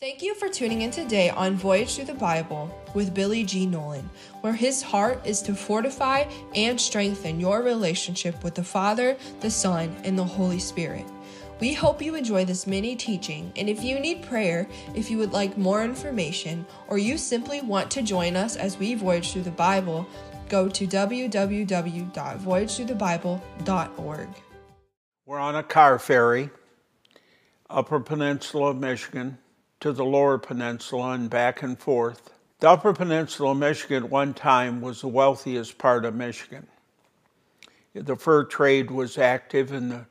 Thank you for tuning in today on Voyage Through the Bible with Billy G. Nolan, where his heart is to fortify and strengthen your relationship with the Father, the Son, and the Holy Spirit. We hope you enjoy this mini teaching, and if you need prayer, if you would like more information, or you simply want to join us as we voyage through the Bible, go to www.voyagethroughthebible.org. We're on a car ferry, Upper Peninsula of Michigan to the Lower Peninsula and back and forth. The Upper Peninsula of Michigan at one time was the wealthiest part of Michigan. The fur trade was active and the,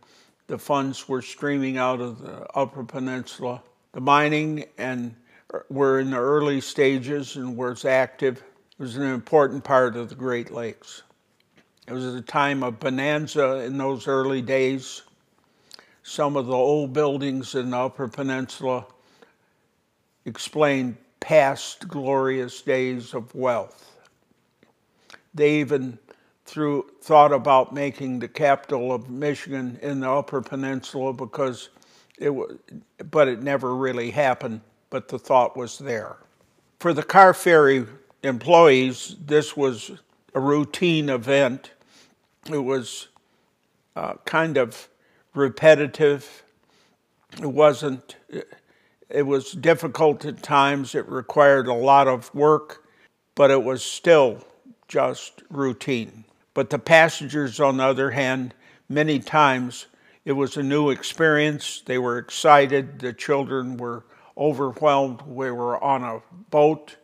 the funds were streaming out of the Upper Peninsula. The mining and er, were in the early stages and was active. It was an important part of the Great Lakes. It was a time of bonanza in those early days. Some of the old buildings in the Upper Peninsula explain past glorious days of wealth. They even thought about making the capital of Michigan in the Upper Peninsula because it was, but it never really happened. But the thought was there. For the car ferry employees, this was a routine event. It was uh, kind of repetitive. It wasn't it was difficult at times, it required a lot of work, but it was still just routine. But the passengers, on the other hand, many times it was a new experience. They were excited. The children were overwhelmed. We were on a boat.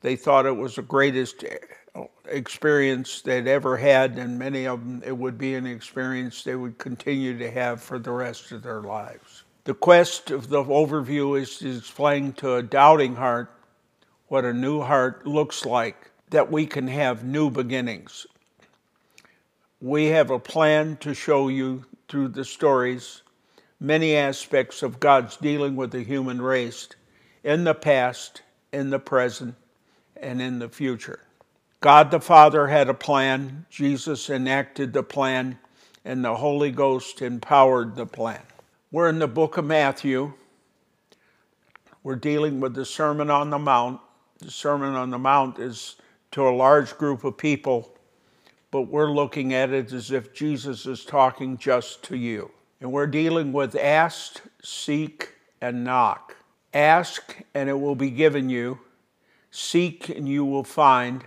They thought it was the greatest eh, experience they'd ever had, and many of them, it would be an experience they would continue to have for the rest of their lives. The quest of the overview is explain to a doubting heart what a new heart looks like, that we can have new beginnings. We have a plan to show you through the stories many aspects of God's dealing with the human race in the past, in the present, and in the future. God the Father had a plan, Jesus enacted the plan, and the Holy Ghost empowered the plan. We're in the book of Matthew. We're dealing with the Sermon on the Mount. The Sermon on the Mount is to a large group of people, but we're looking at it as if Jesus is talking just to you. And we're dealing with ask, seek, and knock. Ask, and it will be given you. Seek, and you will find.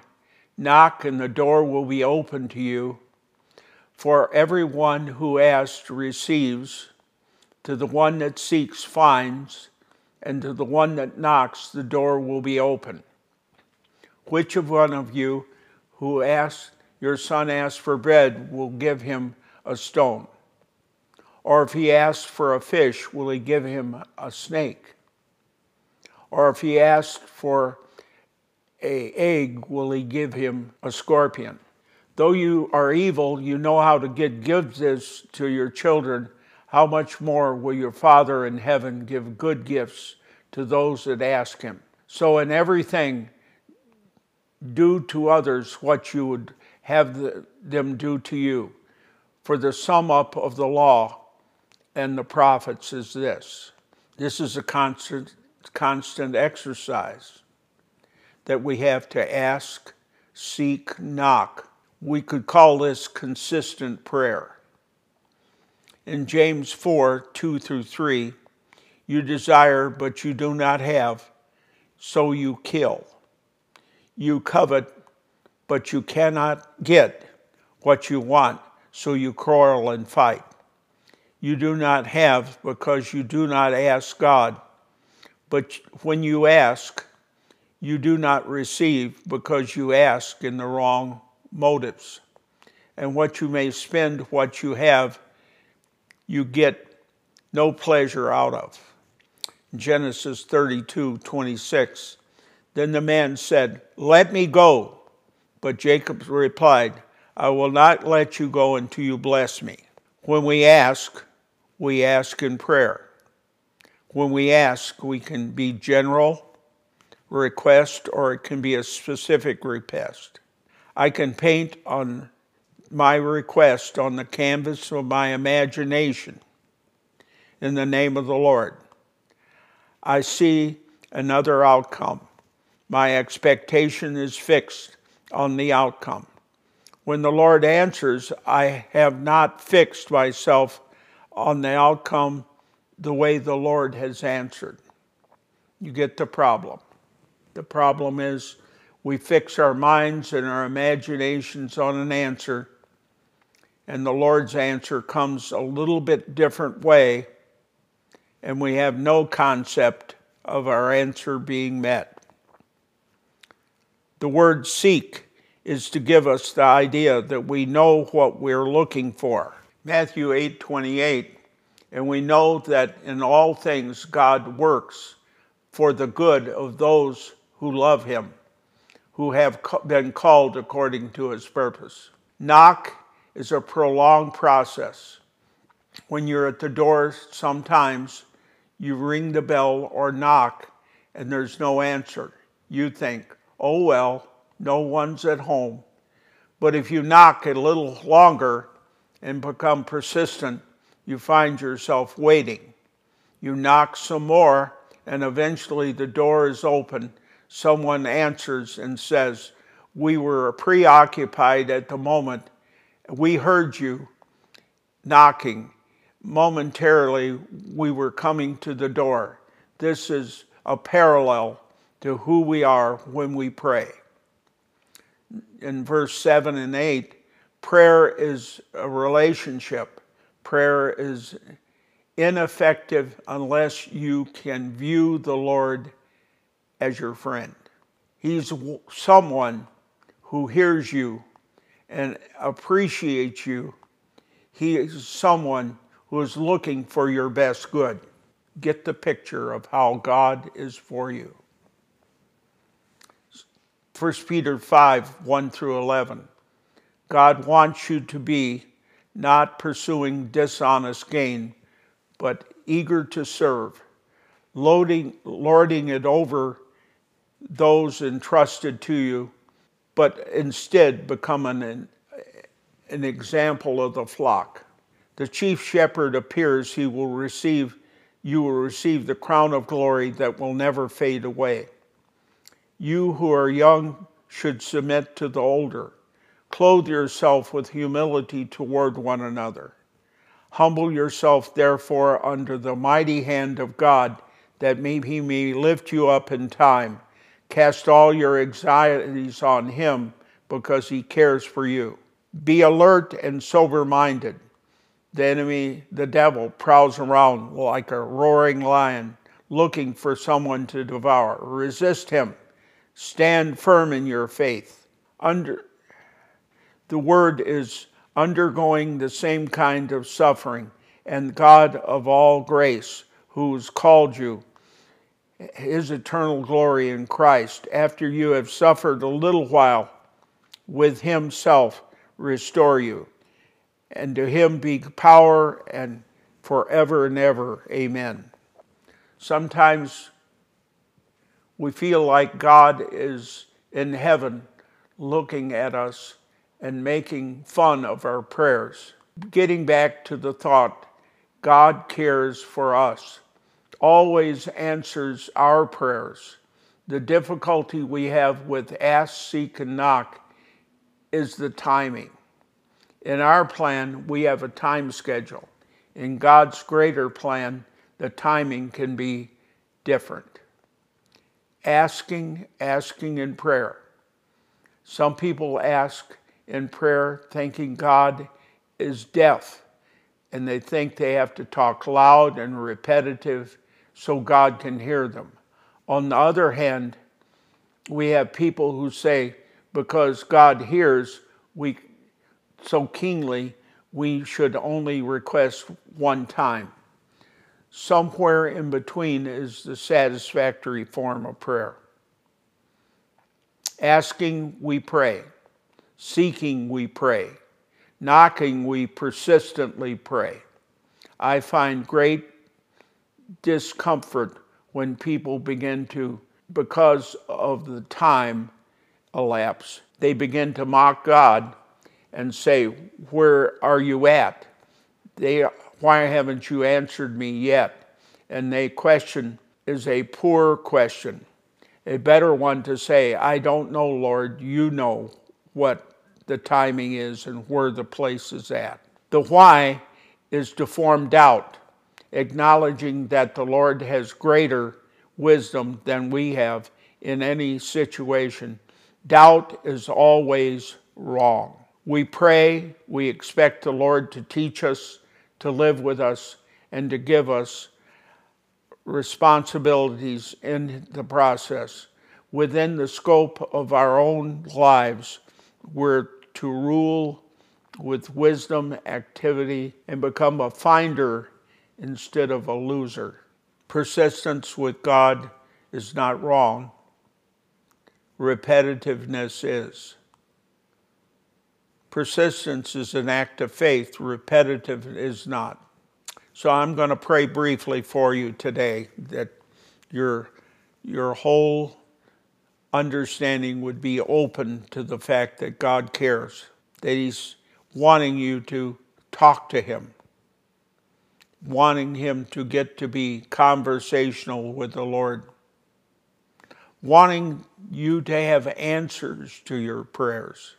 Knock, and the door will be open to you. For everyone who asks receives to the one that seeks finds, and to the one that knocks the door will be open. Which of one of you who asks your son asks for bread will give him a stone? Or if he asks for a fish, will he give him a snake? Or if he asks for a egg, will he give him a scorpion? Though you are evil, you know how to get gifts to your children how much more will your Father in heaven give good gifts to those that ask him? So, in everything, do to others what you would have the, them do to you. For the sum up of the law and the prophets is this this is a constant, constant exercise that we have to ask, seek, knock. We could call this consistent prayer in James 4 2 through 3, you desire, but you do not have, so you kill. You covet, but you cannot get what you want, so you quarrel and fight. You do not have because you do not ask God. But when you ask, you do not receive because you ask in the wrong motives. And what you may spend what you have you get no pleasure out of. Genesis 32 26. Then the man said, Let me go. But Jacob replied, I will not let you go until you bless me. When we ask, we ask in prayer. When we ask, we can be general request or it can be a specific request. I can paint on my request on the canvas of my imagination in the name of the Lord. I see another outcome. My expectation is fixed on the outcome. When the Lord answers, I have not fixed myself on the outcome the way the Lord has answered. You get the problem. The problem is we fix our minds and our imaginations on an answer, and the Lord's answer comes a little bit different way, and we have no concept of our answer being met. The word seek is to give us the idea that we know what we're looking for. Matthew 8 28, and we know that in all things God works for the good of those who love him, who have been called according to his purpose. Knock is a prolonged process. When you're at the door, sometimes you ring the bell or knock and there's no answer. You think, oh well, no one's at home. But if you knock a little longer and become persistent, you find yourself waiting. You knock some more, and eventually the door is open. Someone answers and says, We were preoccupied at the moment. We heard you knocking. Momentarily, we were coming to the door. This is a parallel to who we are when we pray in verse 7 and 8, prayer is a relationship. Prayer is ineffective unless you can view the Lord as your friend. He's someone who hears you and appreciates you. He is someone who is looking for your best good. Get the picture of how God is for you. 1 Peter 5 1 through 11. God wants you to be not pursuing dishonest gain, but eager to serve, loading, lording it over those entrusted to you, but instead become an, an example of the flock. The chief shepherd appears, he will receive, you will receive the crown of glory that will never fade away. You who are young should submit to the older. Clothe yourself with humility toward one another. Humble yourself, therefore, under the mighty hand of God, that he may lift you up in time. Cast all your anxieties on him, because he cares for you. Be alert and sober minded. The enemy, the devil, prowls around like a roaring lion, looking for someone to devour. Resist him Stand firm in your faith. Under, the word is undergoing the same kind of suffering, and God of all grace, who's called you, his eternal glory in Christ, after you have suffered a little while, with himself restore you. And to him be power and forever and ever. Amen. Sometimes we feel like God is in heaven looking at us and making fun of our prayers. Getting back to the thought, God cares for us, always answers our prayers. The difficulty we have with ask, seek, and knock is the timing. In our plan, we have a time schedule. In God's greater plan, the timing can be different asking, asking in prayer. Some people ask in prayer thinking God is deaf and they think they have to talk loud and repetitive so God can hear them. On the other hand, we have people who say, because God hears we so keenly, we should only request one time. Somewhere in between is the satisfactory form of prayer. Asking, we pray. Seeking, we pray. Knocking, we persistently pray. I find great discomfort when people begin to, because of the time elapse, they begin to mock God and say, Where are you at? They why haven't you answered me yet? And they question is a poor question. A better one to say, I don't know, Lord, you know what the timing is and where the place is at. The why is to form doubt, acknowledging that the Lord has greater wisdom than we have in any situation. Doubt is always wrong. We pray, we expect the Lord to teach us, to live with us, and to give us responsibilities in the process. Within the scope of our own lives, we're to rule with wisdom, activity, and become a finder instead of a loser. Persistence with God is not wrong, repetitiveness is. Persistence is an act of faith, repetitive is not. So I'm going to pray briefly for you today that your, your whole understanding would be open to the fact that God cares, that He's wanting you to talk to Him, wanting Him to get to be conversational with the Lord, wanting you to have answers to your prayers.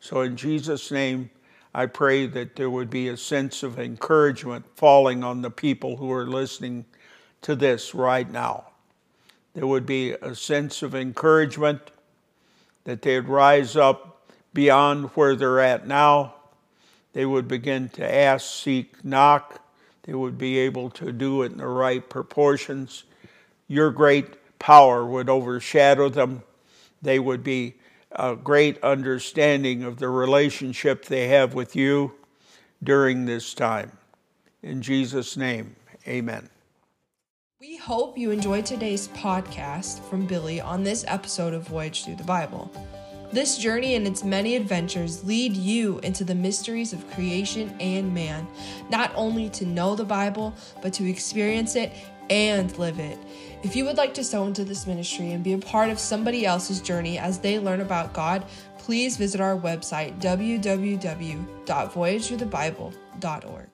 So, in Jesus' name, I pray that there would be a sense of encouragement falling on the people who are listening to this right now. There would be a sense of encouragement that they'd rise up beyond where they're at now. They would begin to ask, seek, knock. They would be able to do it in the right proportions. Your great power would overshadow them. They would be a great understanding of the relationship they have with you during this time. In Jesus' name, amen. We hope you enjoyed today's podcast from Billy on this episode of Voyage Through the Bible. This journey and its many adventures lead you into the mysteries of creation and man, not only to know the Bible, but to experience it and live it. If you would like to sow into this ministry and be a part of somebody else's journey as they learn about God, please visit our website, www.voyagethroughthebible.org.